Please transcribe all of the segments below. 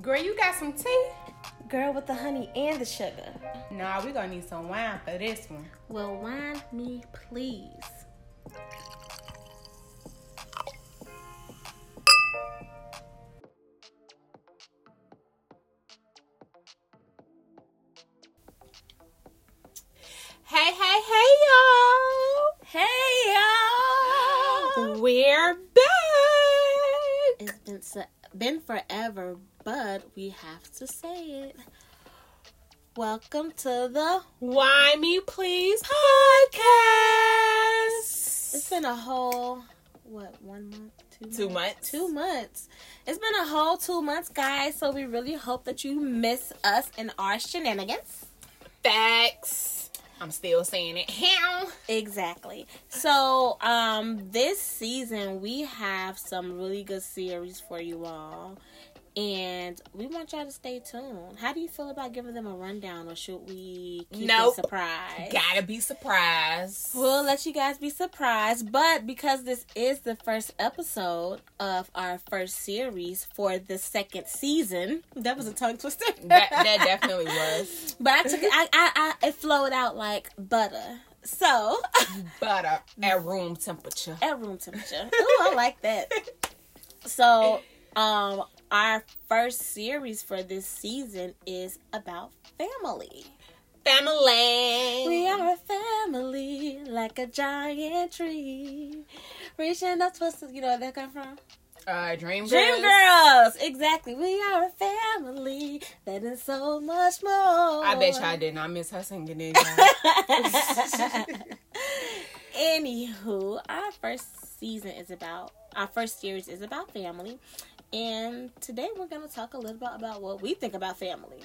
Girl, you got some tea? Girl with the honey and the sugar. Nah, we gonna need some wine for this one. Well, wine me, please. To say it. Welcome to the. Wine Me Please podcast! It's been a whole what one month, two Two months. two months. It's been a whole two months, guys. So we really hope that you miss us and our shenanigans. Facts. I'm still saying it. How? Exactly. So, um, this season we have some really good series for you all, and we want y'all to stay tuned. How do you feel about giving them a rundown, or should we keep Nope. it surprise? Gotta be surprised. We'll let you guys be surprised, but because this is the first episode of our first series for the second season, that was a tongue twister. that, that definitely was. but I took it. I, I, I, it flowed out like butter. So Butter at room temperature. at room temperature. Ooh, I like that. So, um, our first series for this season is about family. Family. We are a family, like a giant tree, reaching up to us. You know where that come from? Uh, Dream Dream Girls. girls, exactly. We are a family that is so much more. I bet y'all didn't. I miss her singing it. Anywho, our first season is about our first series is about family, and today we're gonna talk a little bit about what we think about family.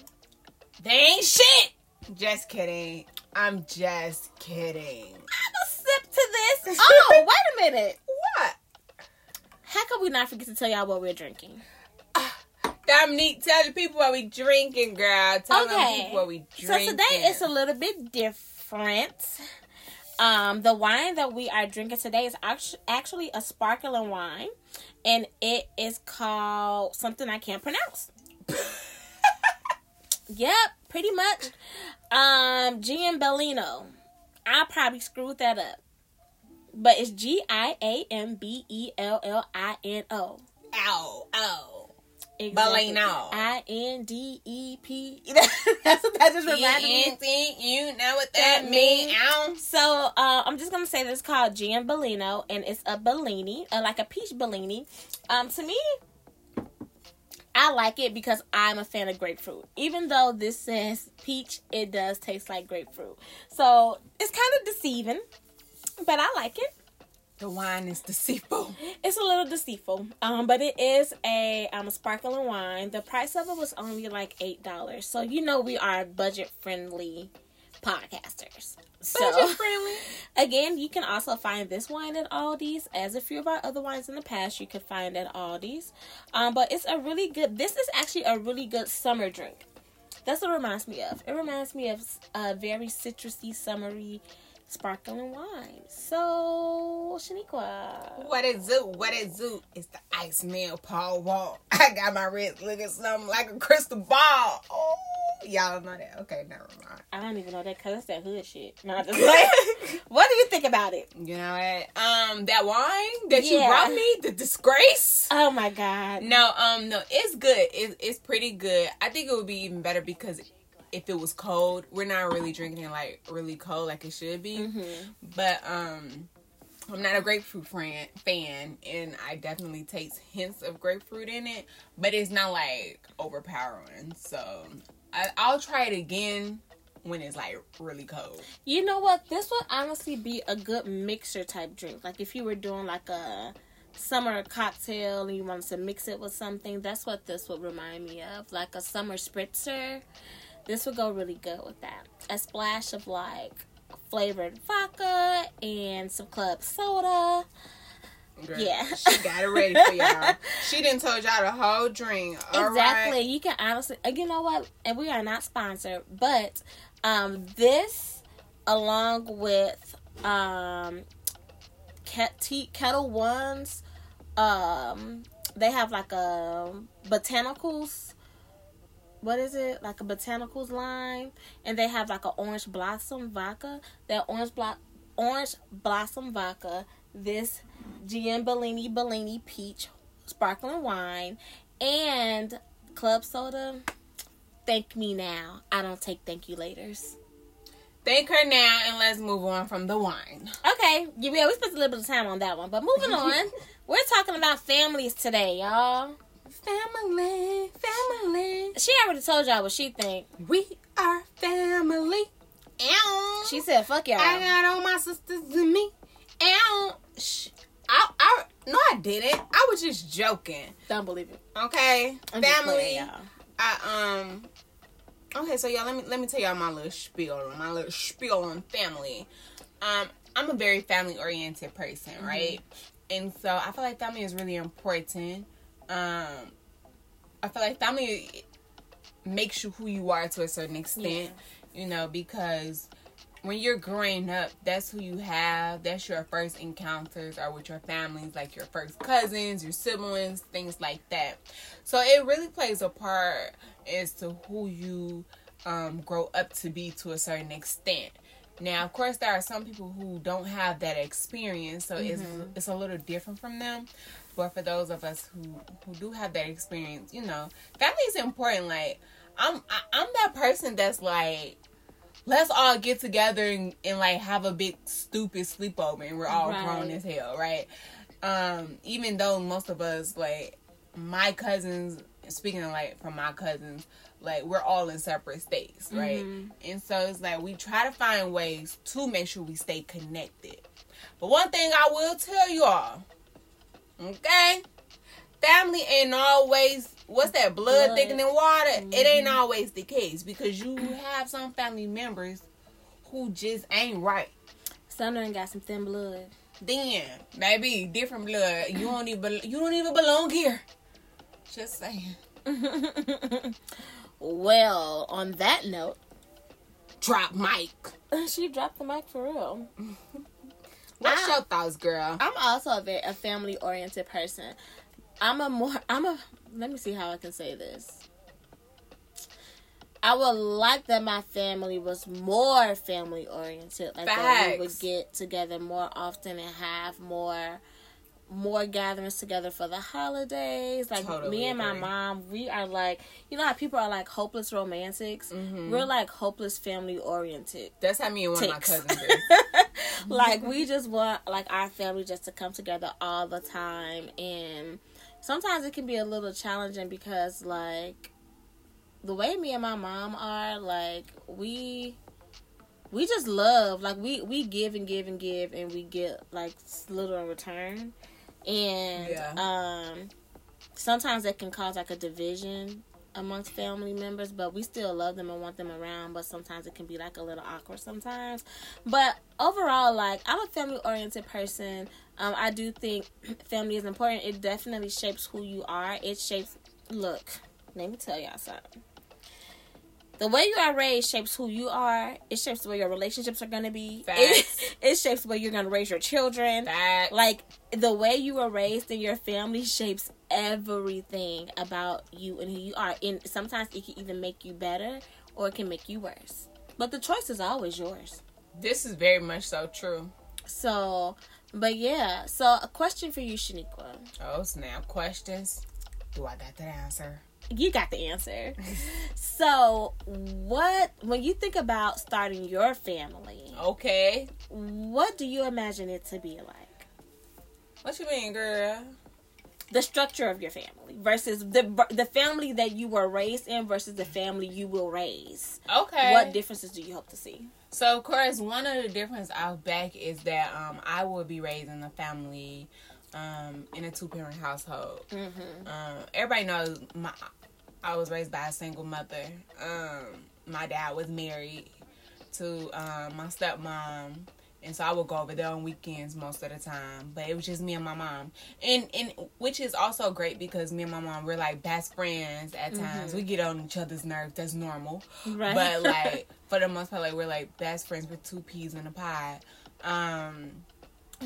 they ain't shit. Just kidding. I'm just kidding. Have a sip to this. Oh, wait a minute. What? How can we not forget to tell y'all what we're drinking? Dominique, tell the people what we drinking, girl. Tell Okay. them people what we drinking. So today it's a little bit different. Um, the wine that we are drinking today is actu- actually a sparkling wine, and it is called something I can't pronounce. yep, pretty much. Um, Giambellino. I probably screwed that up, but it's G I A M B E L L I N O. Ow, ow. Exactly. Bellino. I N D E P. That's what that just reminded me. you know what that, That mean? mean- So uh, I'm just gonna say this is called Giambellino, and it's a Bellini, uh, like a peach Bellini. Um, to me, I like it because I'm a fan of grapefruit. Even though this says peach, it does taste like grapefruit. So it's kind of deceiving, but I like it. The wine is deceitful. It's a little deceitful, um, but it is a um sparkling wine. The price of it was only like eight dollars, so you know we are budget friendly podcasters. So Budget friendly. again, you can also find this wine at Aldi's, as a few of our other wines in the past you could find at Aldi's. Um, but it's a really good. This is actually a really good summer drink. That's what it reminds me of. It reminds me of a very citrusy, summery, sparkling wine. So, Shaniqua. What is zoo? What is zoo? It's the Iceman Paul Wall. I got my wrist looking something like a crystal ball. Oh, y'all know that. Okay, never mind. I don't even know that because that's that hood shit. No, just like, what do you think about it? You know what? Um, that wine that you brought me, the disgrace. Oh my god. No, um, no, it's good. It, it's pretty good. I think it would be even better because if it was cold, we're not really drinking it like really cold like it should be. hmm But um, I'm not a grapefruit fan, fan, and I definitely taste hints of grapefruit in it, but it's not like overpowering. So I, I'll try it again when it's like really cold. You know what? This would honestly be a good mixer type drink. Like if you were doing like a summer cocktail and you wanted to mix it with something, that's what this would remind me of. Like a summer spritzer. This would go really good with that. A splash of like flavored vodka and some club soda. Girl, Yeah. she got it ready for y'all. She didn't told y'all the whole drink. All exactly. right. You can honestly, uh, you know what? And we are not sponsored, but um, this along with um, Tea- Ketel Ones, um, they have like a botanicals what is it like a botanicals line, and they have like an orange blossom vodka. That orange block orange blossom vodka. This GM Bellini Bellini peach sparkling wine, and club soda. Thank me now. I don't take thank you laters. Thank her now, and let's move on from the wine. Okay, yeah, we spent a little bit of time on that one, but moving on, we're talking about families today, y'all. Family, family. She already told y'all what she think. We are family. Ow. She said, "Fuck y'all." I got all my sisters and me. Ow. Shh. I, I, no, I didn't. I was just joking. Don't believe it. Okay, I'm family. playing. I um. Okay, so y'all, let me let me tell y'all my little spiel, my little spiel on family. Um, I'm a very family oriented person, Mm-hmm. right? And so I feel like family is really important. Um, I feel like family makes you who you are to a certain extent, you know, because when you're growing up, that's who you have. That's your first encounters are with your families, like your first cousins, your siblings, things like that. So it really plays a part as to who you um, grow up to be to a certain extent. Now, of course, there are some people who don't have that experience, so it's it's a little different from them. But for those of us who who do have that experience, you know, family is important. Like I'm I, I'm that person that's like let's all get together and, and like have a big stupid sleepover and we're all Right. grown as hell, right? Um, even though most of us like my cousins speaking of like from my cousins, like we're all in separate states, right? Mhm. And so it's like we try to find ways to make sure we stay connected. But one thing I will tell y'all, okay? Family ain't always what's that blood, Blood. thicker than water. It ain't Mhm. always the case because you have some family members who just ain't right. Some of them got some thin blood. Then, baby, different blood. You don't even you don't even belong here. Just saying. well, on that note, Drop mic. she dropped the mic for real. What's Ah. your thoughts, girl? I'm also a very a family oriented person. I'm a more I'm a let me see how I can say this. I would like that my family was more family oriented. Like that we would get together more often and have more more gatherings together for the holidays. Like Totally me and my agree. mom, we are like you know how people are like hopeless romantics? Mhm. We're like hopeless family oriented. That's how me and one of my Ticks. cousins. like we just want like our family just to come together all the time. And sometimes it can be a little challenging because like the way me and my mom are like we we just love like we we give and give and give and we get like little in return. And Yeah. um sometimes that can cause like a division amongst family members but we still love them and want them around but sometimes it can be like a little awkward sometimes but overall like i'm a family oriented person um i do think family is important it definitely shapes who you are it shapes look let me tell y'all something the way you are raised shapes who you are. It shapes way your relationships are gonna be. It, it shapes way you're gonna raise your children. Facts. Like the way you were raised in your family shapes everything about you and who you are. And sometimes it can even make you better or it can make you worse. But the choice is always yours. this is very much so true. So, but yeah. So a question for you, Shaniqua. Oh snap! Questions? Do I got that answer? You got the answer. so, what when you think about starting your family, Okay. what do you imagine it to be like? What you mean, girl? The structure of your family versus the the family that you were raised in versus the family you will raise. Okay. What differences do you hope to see? So of course, one of the differences I'll back is that um I will be raised in a family um in a two parent household. Mm-hmm. Um, everybody knows my I was raised by a single mother. Um, my dad was married to um, my stepmom, and so I would go over there on weekends most of the time. But it was just me and my mom, and and which is also great because me and my mom we're like best friends at times. We get on each other's nerves. That's normal. Right. But like for the most part, like we're like best friends with two peas in a pod. Um,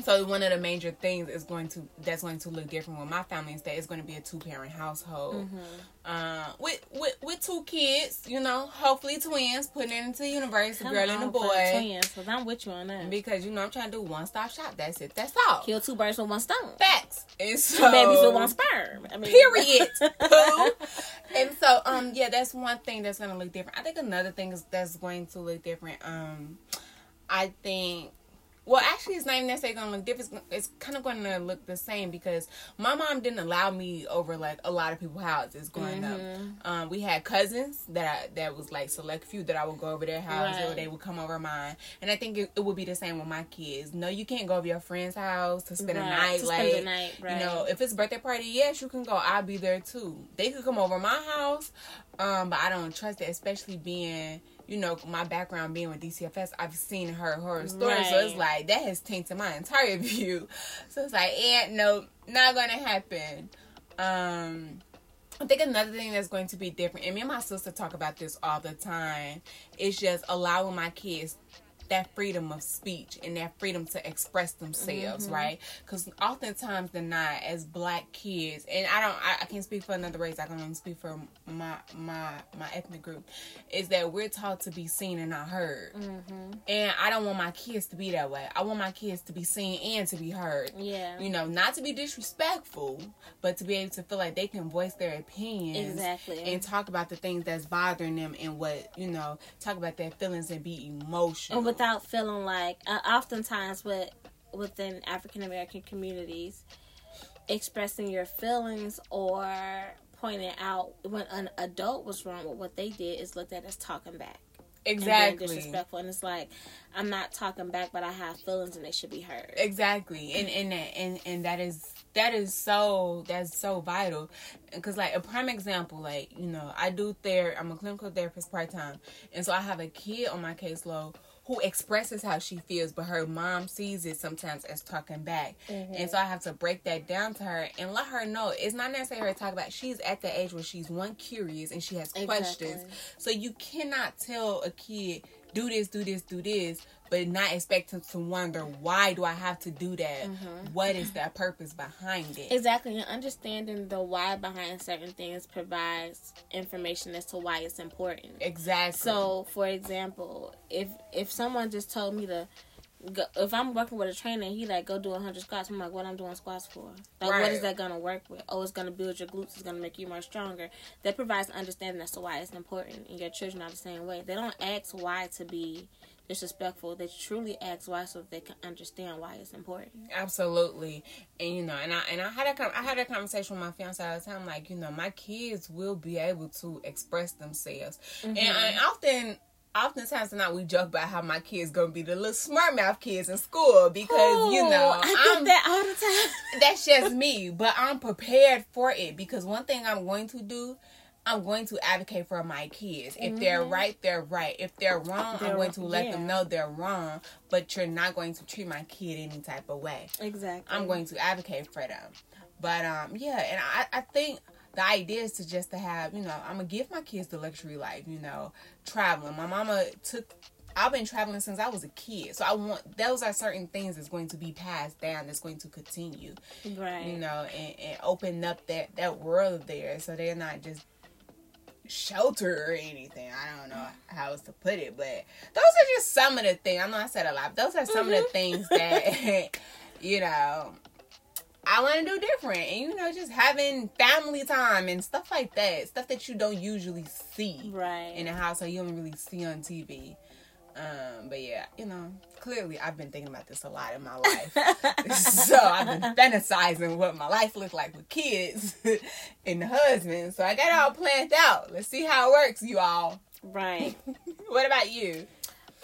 so one of the major things is going to that's going to look different with my family is that it's going to be a two parent household Mm-hmm. uh, with, with with two kids you know hopefully twins putting it into the universe a girl and a boy twins, because I'm with you on that. because you know i'm trying to do one stop shop that's it that's all Kill two birds with one stone. facts and so, Two babies with one sperm. I mean, period and so um yeah that's one thing that's gonna look different i think another thing is that's going to look different um i think well actually it's not even necessarily gonna look different it's kind of gonna look the same because my mom didn't allow me over like a lot of people's houses growing up um we had cousins that I, that was like select few that i would go over their house or they would come over mine and i think it, it would be the same with my kids no you can't go over your friend's house to spend a night to like spend the night, right. you know if it's a birthday party, yes, you can go. I'll be there too. They could come over my house, um, but I don't trust it, especially being, you know, my background being with DCFS. I've seen her horror stories, so it's like that has tainted my entire view. So it's like, eh, no, not gonna happen. Um. I think another thing that's going to be different, and me and my sister talk about this all the time, is just allowing my kids that freedom of speech and that freedom to express themselves, mm-hmm. right? Because oftentimes than not, as black kids, and I don't, I, I can't speak for another race. I can only speak for my my my ethnic group. Is that we're taught to be seen and not heard, mm-hmm. and I don't want my kids to be that way. I want my kids to be seen and to be heard. Yeah. You know, not to be disrespectful, but to be able to feel like they can voice their opinions Exactly. and talk about the things that's bothering them and what you know, talk about their feelings and be emotional. Oh, and without feeling like uh, oftentimes with within African American communities, expressing your feelings or pointing out when an adult was wrong with what they did is looked at as talking back. Exactly. being disrespectful, and it's like I'm not talking back, but I have feelings and they should be heard. Exactly, and and that- and and that is that is so that's so vital, because like a prime example, like you know, I do ther I'm a clinical therapist part time, and so I have a kid on my caseload who expresses how she feels, but her mom sees it sometimes as talking back, mm-hmm. and so I have to break that down to her and let her know it's not necessarily her talk about. She's at the age where she's one curious and she has questions, Exactly. so you cannot tell a kid do this, do this, do this, but not expect them to wonder why do I have to do that? Mm-hmm. What is that purpose behind it? Exactly, and understanding the why behind certain things provides information as to why it's important. exactly. So, for example, if if someone just told me to go, if I'm working with a trainer he like go do 100 squats, I'm like, what I'm doing squats for? Like, what Right. is that gonna work with? Oh, it's gonna build your glutes. It's gonna make you more stronger. That provides understanding as to why it's important. And your children are the same way. They don't ask why to be disrespectful. They truly ask why so they can understand why it's important. Absolutely, and you know, and I and I had a I had a conversation with my fiance all the time. Like, you know, my kids will be able to express themselves, and mm-hmm. I often. Oftentimes tonight we joke about how my kids gonna be the little smart mouth kids in school because you know Oh, I I'm get that all the time. that's just me, but I'm prepared for it because one thing I'm going to do, I'm going to advocate for my kids. If they're right, they're right. If they're wrong, I'm going to let them know they're wrong, but you're not going to treat my kid any type of way. exactly. I'm going to advocate for them. But um yeah, and I, I think the idea is to just to have, you know, I'm gonna give my kids the luxury life, you know, traveling. My mama took I've been traveling since I was a kid. So I want those are certain things that's going to be passed down that's going to continue. right. You know, and, and open up that, that world there so they're not just shelter or anything. I don't know how else to put it, but those are just some of the things. I know I said a lot. But those are some of the mm-hmm. things that you know I want to do different, and you know, just having family time and stuff like that, stuff that you don't usually see Right. in the house, or you don't really see on TV. Um, but yeah, you know, clearly I've been thinking about this a lot in my life. so I've been fantasizing what my life looked like with kids and the husband. So I got it all planned out. Let's see how it works, you all. right. what about you?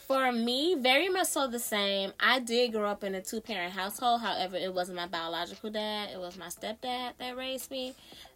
For me, very much so the same. I did grow up in a two parent household. However, it wasn't my biological dad. It was my stepdad that raised me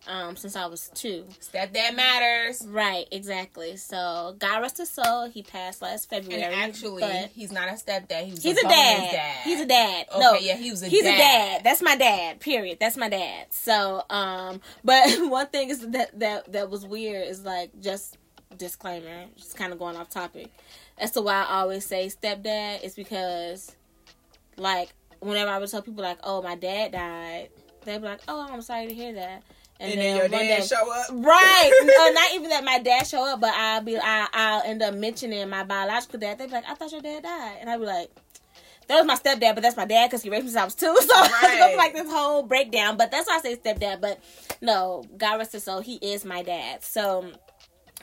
um, since I was two. Stepdad matters. Right, exactly. So, God rest his soul. He passed last And February. actually, he's not a stepdad. He he's a, a dad. dad. He's a dad. Okay, no, yeah, he was a he's dad. a dad. That's my dad. Period. That's my dad. So, um, but one thing is that that that was weird is like just disclaimer, just kind of going off topic. As to why I always say stepdad is because, like, whenever I would tell people like, "Oh, my dad died," they'd be like, "Oh, I'm sorry to hear that." And, then, your one dad day- show up. Right. no, not even that my dad show up, but I'll be I I'll end up mentioning my biological dad. They'd be like, I thought your dad died. And I'd be like, that was my stepdad, but that's my dad because he raised me since I was two. So Right. it's like this whole breakdown. But that's why I say stepdad. But no, God rest his soul, he is my dad. So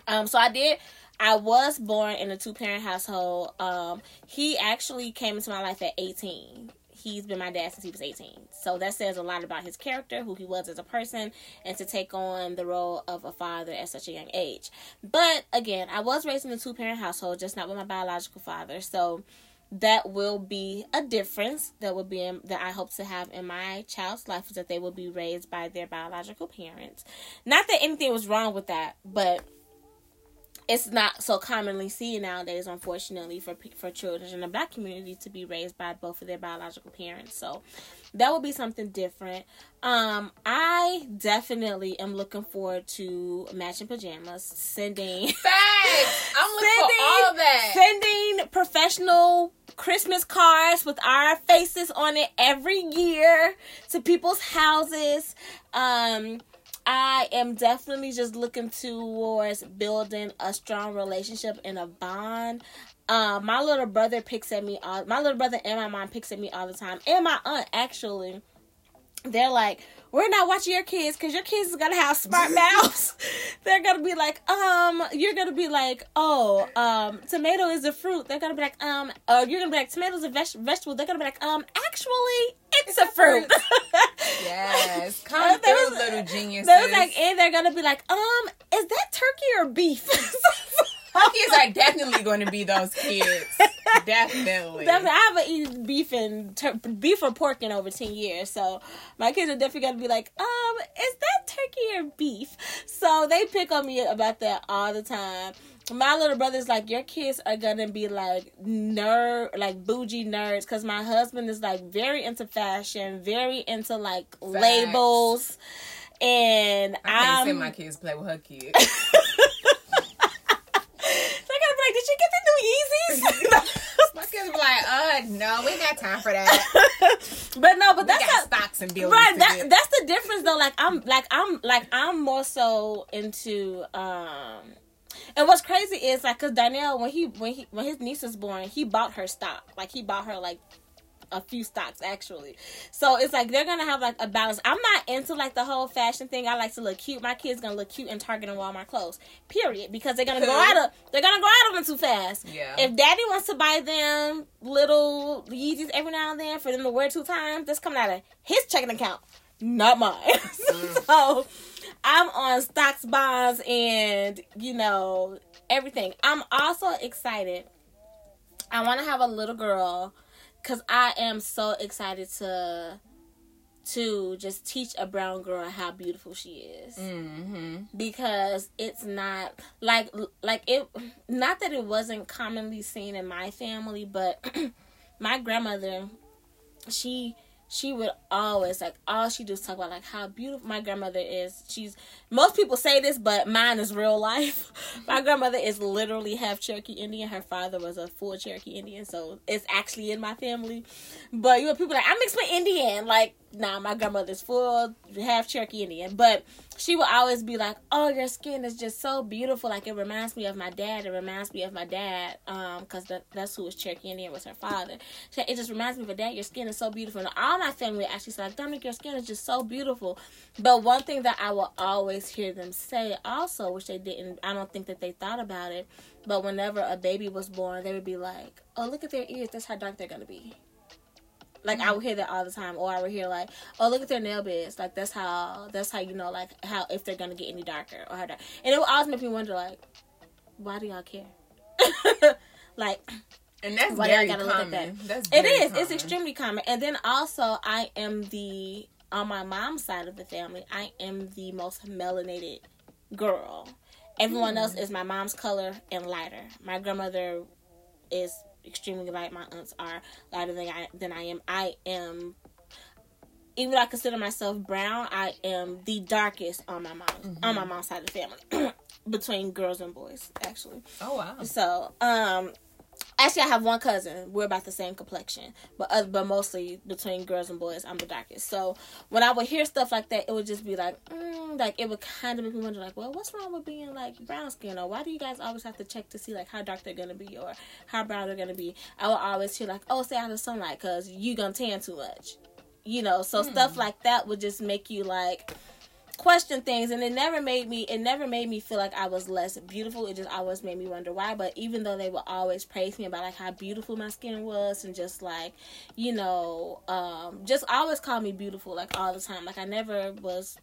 um so I did I was born in a two parent household. Um he actually came into my life at eighteen. He's been my dad since he was 18. So that says a lot about his character, who he was as a person, and to take on the role of a father at such a young age. But again, I was raised in a two parent household, just not with my biological father. So that will be a difference that will be in, that I hope to have in my child's life is that they will be raised by their biological parents. Not that anything was wrong with that, but it's not so commonly seen nowadays, unfortunately, for for children in the black community to be raised by both of their biological parents. So that would be something different. Um, I definitely am looking forward to matching pajamas, sending Facts. I'm looking Sending- for all that. sending professional Christmas cards with our faces on it every year to people's houses. Um, I am definitely just looking towards building a strong relationship and a bond. Um, my little brother picks at me all. My little brother and my mom picks at me all the time, and my aunt actually they're like, we're not watching your kids because your kids is gonna have smart mouths. They're gonna be like, um, you're gonna be like, oh, um, tomato is a fruit. They're gonna be like, um, or you're gonna be like, tomato's a veg- vegetable. They're gonna be like, um, actually, it's, a fruit. Yes. Uh, Come through, was- little geniuses. They was like, and they're gonna be like, um, is that turkey or beef? kids are definitely going to be those kids. Definitely. Definitely, I haven't eaten beef and tur- beef or pork in over ten years, so my kids are definitely gonna be like, um, is that turkey or beef? So they pick on me about that all the time. My little brother's like, your kids are gonna be like nerd, like bougie nerds, because my husband is like very into fashion, very into like labels, and I can't send my kids play with her kids. They're gonna be like, did you get the new Yeezys? my kids be like, uh, no, we ain't got time for that. but no, but We that's how, stocks and buildings right that, that's the difference though like i'm like i'm like i'm more so into um and what's crazy is like because Danielle when he when he when his niece was born he bought her stock like he bought her like a few stocks actually. So it's like they're gonna have like a balance. I'm not into like the whole fashion thing. I like to look cute. My kids gonna look cute in target and walmart clothes period because they're gonna go out of they're gonna go out of them too fast. Yeah. if daddy wants to buy them little yeezys every now and then for them to wear two times that's coming out of his checking account not mine. Mm. So i'm on stocks bonds and you know everything. I'm also excited. I want to have a little girl because i am so excited to to just teach a brown girl how beautiful she is mm-hmm. because it's not like like it not that it wasn't commonly seen in my family but my grandmother she she would always like all she do is talk about like how beautiful my grandmother is. She's most people say this but mine is real life. My grandmother is literally half cherokee indian. Her father was a full cherokee indian so it's actually in my family. But you know people like i'm mixed with indian. Like nah my grandmother's full half cherokee indian. But she would always be like oh your skin is just so beautiful. Like it reminds me of my dad. It reminds me of my dad um because that, that's who was cherokee indian was her father. She- it just reminds me of a dad your skin is so beautiful. And all my family actually said, like Dominique your skin is just so beautiful. But one thing that i will always hear them say also which they didn't i don't think that they thought about it but whenever a baby was born they would be like oh look at their ears. That's how dark they're gonna be like I mm-hmm. would hear that all the time, or I would hear like, "Oh, look at their nail beds." Like that's how that's how you know like how if they're gonna get any darker or how dark. And it would always make me wonder like, why do y'all care? like And that's Why very gotta look at common. that? That's it is. is. It's extremely common. And then also, I am the on my mom's side of the family. I am the most melanated girl. Everyone hmm. else is my mom's color and lighter. My grandmother is extremely light. My aunts are lighter than I than I am. I am. Even though I consider myself brown, I am the darkest on my mom on my mom's side of the family, between girls and boys, actually. Oh wow. So, um, Actually, I have one cousin. We're about the same complexion, but uh, but mostly between girls and boys, I'm the darkest. So when I would hear stuff like that, it would just be like, mm, like it would kind of make me wonder, like, well, what's wrong with being like brown skin, or why do you guys always have to check to see like how dark they're gonna be or how brown they're gonna be? I would always hear like, oh, stay out of the sunlight because you gonna tan too much, you know. So Hmm. stuff like that would just make you like question things and it never made me it never made me feel like I was less beautiful. It just always made me wonder why. But even though they would always praise me about like how beautiful my skin was and just like, you know, um, just always call me beautiful like all the time. Like I never was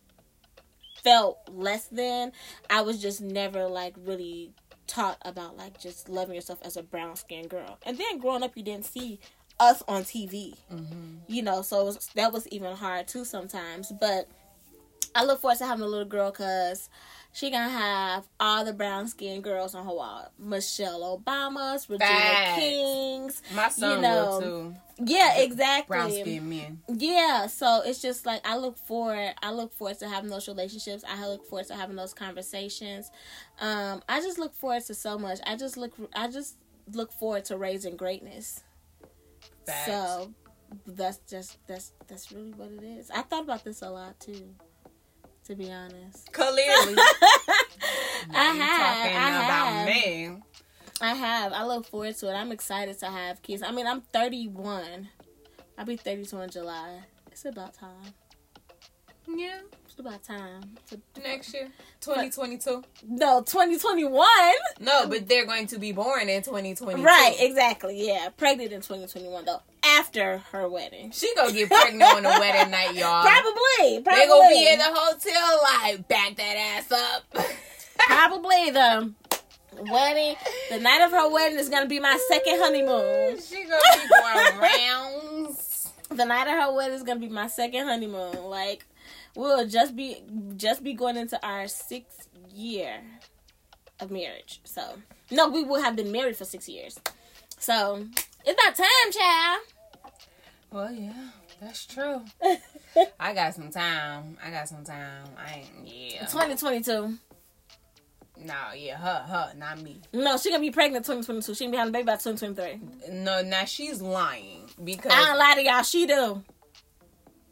felt less than. I was just never like really taught about like just loving yourself as a brown skinned girl. And then growing up you didn't see us on TV. You know, so it was, that was even hard too sometimes. But I look forward to having a little girl because she gonna have all the brown skinned girls on her wall. Michelle Obama's, Regina Facts. King's. My son know, will too. Yeah, exactly. Brown skinned men. Yeah, so it's just like I look forward. I look forward to having those relationships. I look forward to having those conversations. Um, I just look forward to so much. I just look. I just look forward to raising greatness. Facts. So that's just that's that's really what it is. I thought about this a lot too, to be honest. Clearly. I have. talking I about have. me. I have. I look forward to it. I'm excited to have kids. I mean, I'm 31. I'll be 32 in July. It's about time. Yeah. It's about time. to- Next year. 2022. No, 2021. No, but they're going to be born in 2022. Right, exactly. Yeah, pregnant in 2021 though. After her wedding. She gonna get pregnant on the wedding night, y'all. Probably. Probably. They gonna be in the hotel like back that ass up. Probably the wedding. The night of her wedding is gonna be my second honeymoon. Mm, she gonna be going rounds. The night of her wedding is gonna be my second honeymoon. Like we'll just be just be going into our sixth year of marriage. So no, we will have been married for six years. So it's about time, child. Well, yeah, that's true. I got some time. I got some time. I ain't. Yeah. 2022. No, yeah, her, her, not me. No, she gonna be pregnant 2022. She gonna be having a baby by 2023. No, now she's lying because I don't lie to y'all. She do.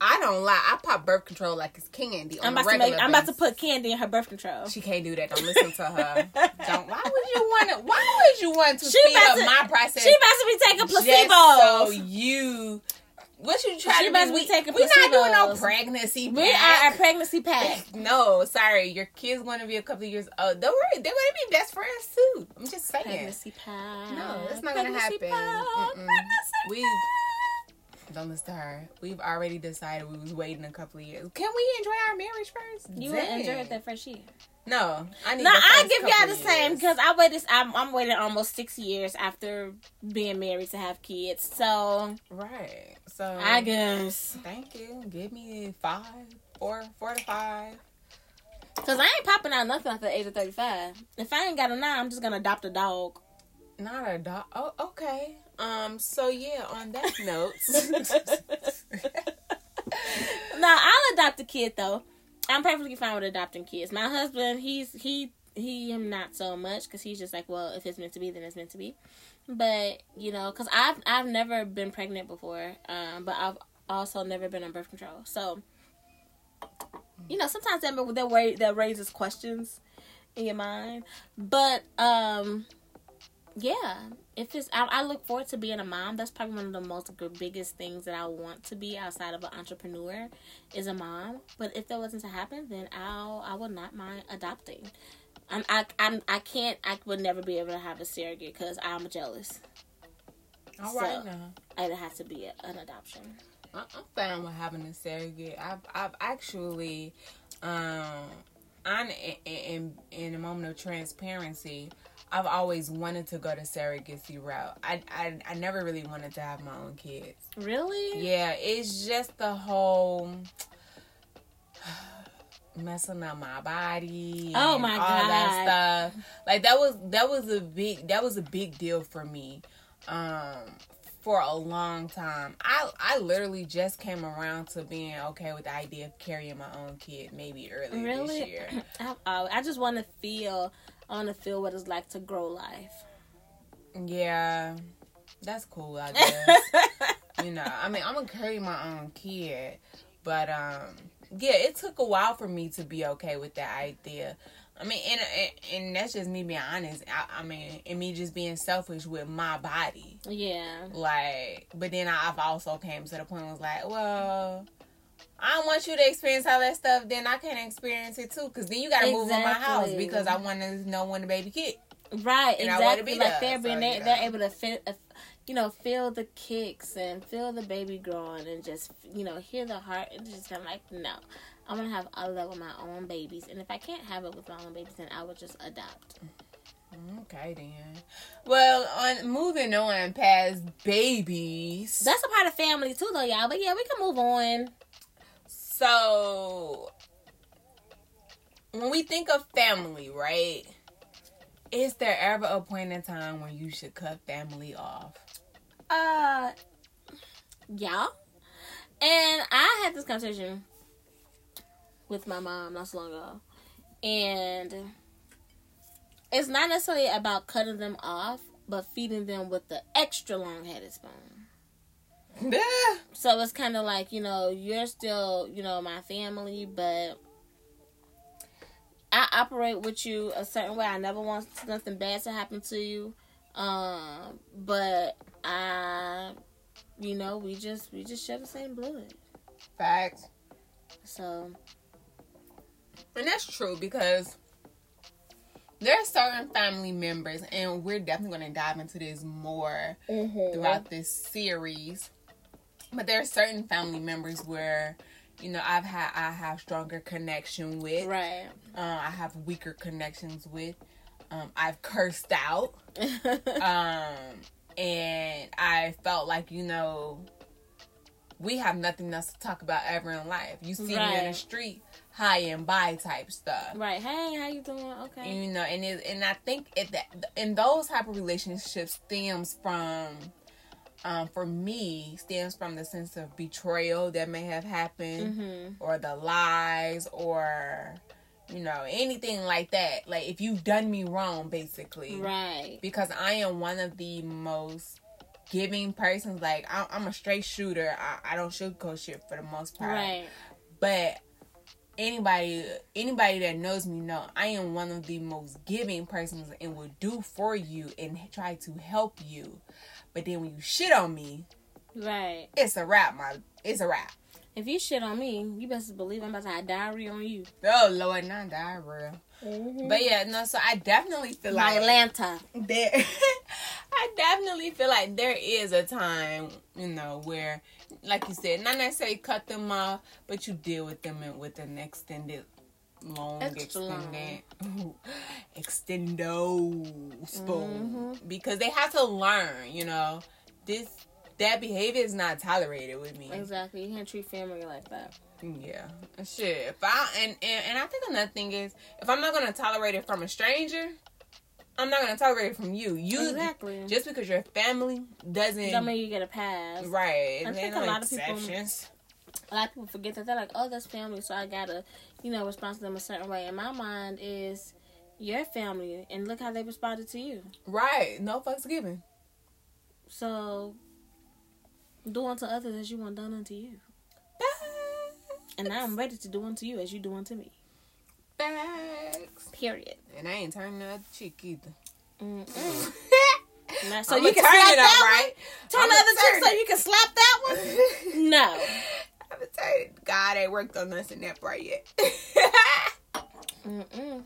I don't lie. I pop birth control like it's candy. On I'm about to make. I'm about to put candy in her birth control. She can't do that. Don't listen to her. Don't. Why would you want to? Why would you want to She speed up to- my process? She about to be taking placebos. so you. What should you try She to to be We, taking we not doing no pregnancy we are a pregnancy pack. No, sorry. Your kid's going to be a couple of years old. Don't worry. They're going to be best friends too. I'm just saying. Pregnancy pack. No, that's not going to happen. pack. Pregnancy We pack. Don't listen to her. We've already decided we was waiting a couple of years. Can we enjoy our marriage first? You would enjoy it that first year. No, I need. No, I give y'all the same because I waited. I'm, I'm waiting almost six years after being married to have kids. So Right. So I guess Thank you. Give me five, four, four to five. because I ain't popping out nothing after the age of 35. If I ain't got a nine, I'm just gonna adopt a dog. Not a dog. Oh, okay. Um. So yeah. On that note, no, I'll adopt a kid though. I'm perfectly fine with adopting kids. My husband, he's he he am not so much because he's just like, well, if it's meant to be, then it's meant to be. But you know, because I've I've never been pregnant before, um, but I've also never been on birth control. So, you know, sometimes that that way that raises questions in your mind. But um, yeah, if it's I, I look forward to being a mom. That's probably one of the most g- biggest things that I want to be outside of an entrepreneur is a mom. But if that wasn't to happen, then I'll I would not mind adopting. I'm I I'm I can't I would never be able to have a surrogate because I'm jealous. all right So- now. It has to be a, an adoption. I'm fine with having a surrogate. I've I've actually, um, I'm in, in in a moment of transparency. I've always wanted to go the surrogacy route. I, I I never really wanted to have my own kids. Really? Yeah, it's just the whole messing up my body. Oh my all God. that stuff. Like that was that was a big that was a big deal for me. Um for a long time. I I literally just came around to being okay with the idea of carrying my own kid maybe early this year. I, I just want to feel. I want to feel what it's like to grow life. Yeah, that's cool. I guess. you know, I mean, I'm gonna carry my own kid, but um, yeah, it took a while for me to be okay with that idea. I mean, and and, and that's just me being honest. I, I, mean, and me just being selfish with my body. Yeah. Like, but then I've also came to the point I was like, well, I don't want you to experience all that stuff. Then I can't experience it too, because then you got to exactly. move in my house because I want to know when the baby kick. Right, and exactly. like they're being so, they're able to fit, uh, you know, feel the kicks and feel the baby growing and just you know hear the heart and just kind of like no, I'm gonna have I love my own babies, and if I can't have it with my own babies, then I will just adopt. Okay then. Well, on moving on past babies. That's a part of family too, though, y'all. But yeah, we can move on. So, when we think of family, right? Is there ever a point in time when you should cut family off? Uh, yeah. And I had this conversation with my mom not so long ago, and it's not necessarily about cutting them off, but feeding them with the extra long-headed spoon. Yeah. So it's kind of like you know you're still you know my family, but I operate with you a certain way. I never want nothing bad to happen to you. Um, but I, you know, we just we just share the same blood. Facts. So, and that's true because there are certain family members, and we're definitely going to dive into this more mm-hmm. throughout this series. But there are certain family members where you know I've had I have stronger connection with. Right. Uh, I have weaker connections with. Um, I've cursed out. um, and I felt like you know we have nothing else to talk about ever in life. You see right. me in the street, high and by type stuff. Right. Hey, how you doing? Okay. You know, and it, and I think it that in those type of relationships stems from um, for me stems from the sense of betrayal that may have happened mm-hmm. or the lies or you know anything like that. Like if you've done me wrong basically. Right. Because i am one of the most giving persons. Like i'm a straight shooter. I, I don't sugarcoat shit for the most part. Right. But anybody anybody that knows me know I am one of the most giving persons and will do for you and try to help you. But then when you shit on me, right, it's a wrap, my it's a wrap. If you shit on me, you best believe I'm about to have diarrhea on you. Oh Lord, not diarrhea. Mm-hmm. But yeah, no. So I definitely feel like Atlanta. There, I definitely feel like there is a time, you know, where, like you said, not necessarily cut them off, but you deal with them with an extended long Extra extended long. extendo spoon mm-hmm. because they have to learn you know this that behavior is not tolerated with me exactly you can't treat family like that yeah shit if i and, and and i think another thing is if i'm not gonna tolerate it from a stranger I'm not gonna tolerate it from you. You exactly just because you're family doesn't don't mean you get a pass. Right. I think a lot exceptions. of people a lot of people forget that they're like, oh, that's family, so I gotta you know, respond to them a certain way. In my mind is your family and look how they responded to you. Right. No fucks given. So do unto others as you want done unto you. And now I'm ready to do unto you as you do unto me. Thanks. Period. And I ain't turning the other cheek either. so I'm you can turn slap it that up, right? Turn I'm the other cheek so you can slap that one? no. Tell God ain't worked on us in that part yet.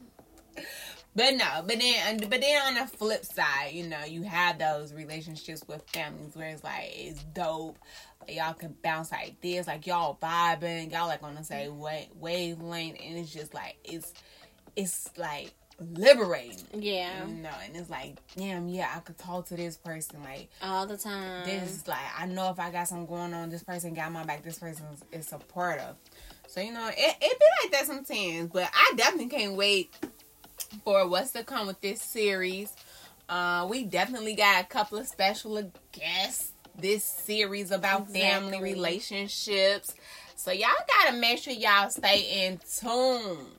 But no, but then but then on the flip side, you know, you have those relationships with families where it's like it's dope. Like, y'all can bounce like this, like y'all vibing, y'all like on the same mm. wavelength, and it's just like it's it's like liberating. Yeah. You know, and it's like, damn, yeah, I could talk to this person like all the time. This is like I know if I got something going on, this person got my back, this person is supportive. So, you know, it, it be like that sometimes. But I definitely can't wait for what's to come with this series. Uh, we definitely got a couple of special guests this series about exactly. family relationships. So y'all gotta make sure y'all stay in tune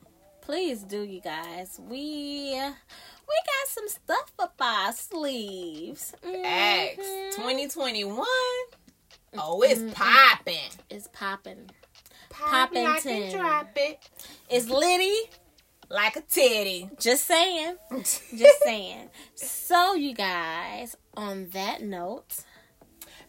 please do, you guys. We we got some stuff up our sleeves. X Mhm. 2021. Oh, it's popping. It's popping. Popping like and drop it It's litty. like a teddy. Just saying. Just saying. So, you guys, on that note,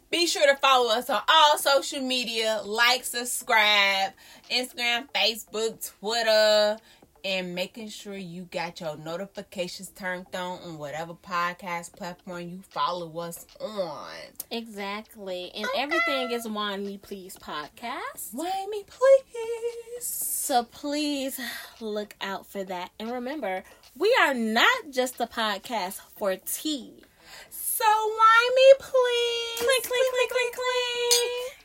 Be sure to follow us on all social media. Like, subscribe, Instagram, Facebook, Twitter, and making sure you got your notifications turned on on whatever podcast platform you follow us on. exactly. And everything is Wine Me Please podcast. Wine Me, please? So please look out for that. And remember, we are not just a podcast for tea. So Wine Me, please? Clink, clink, clink, clink, clink.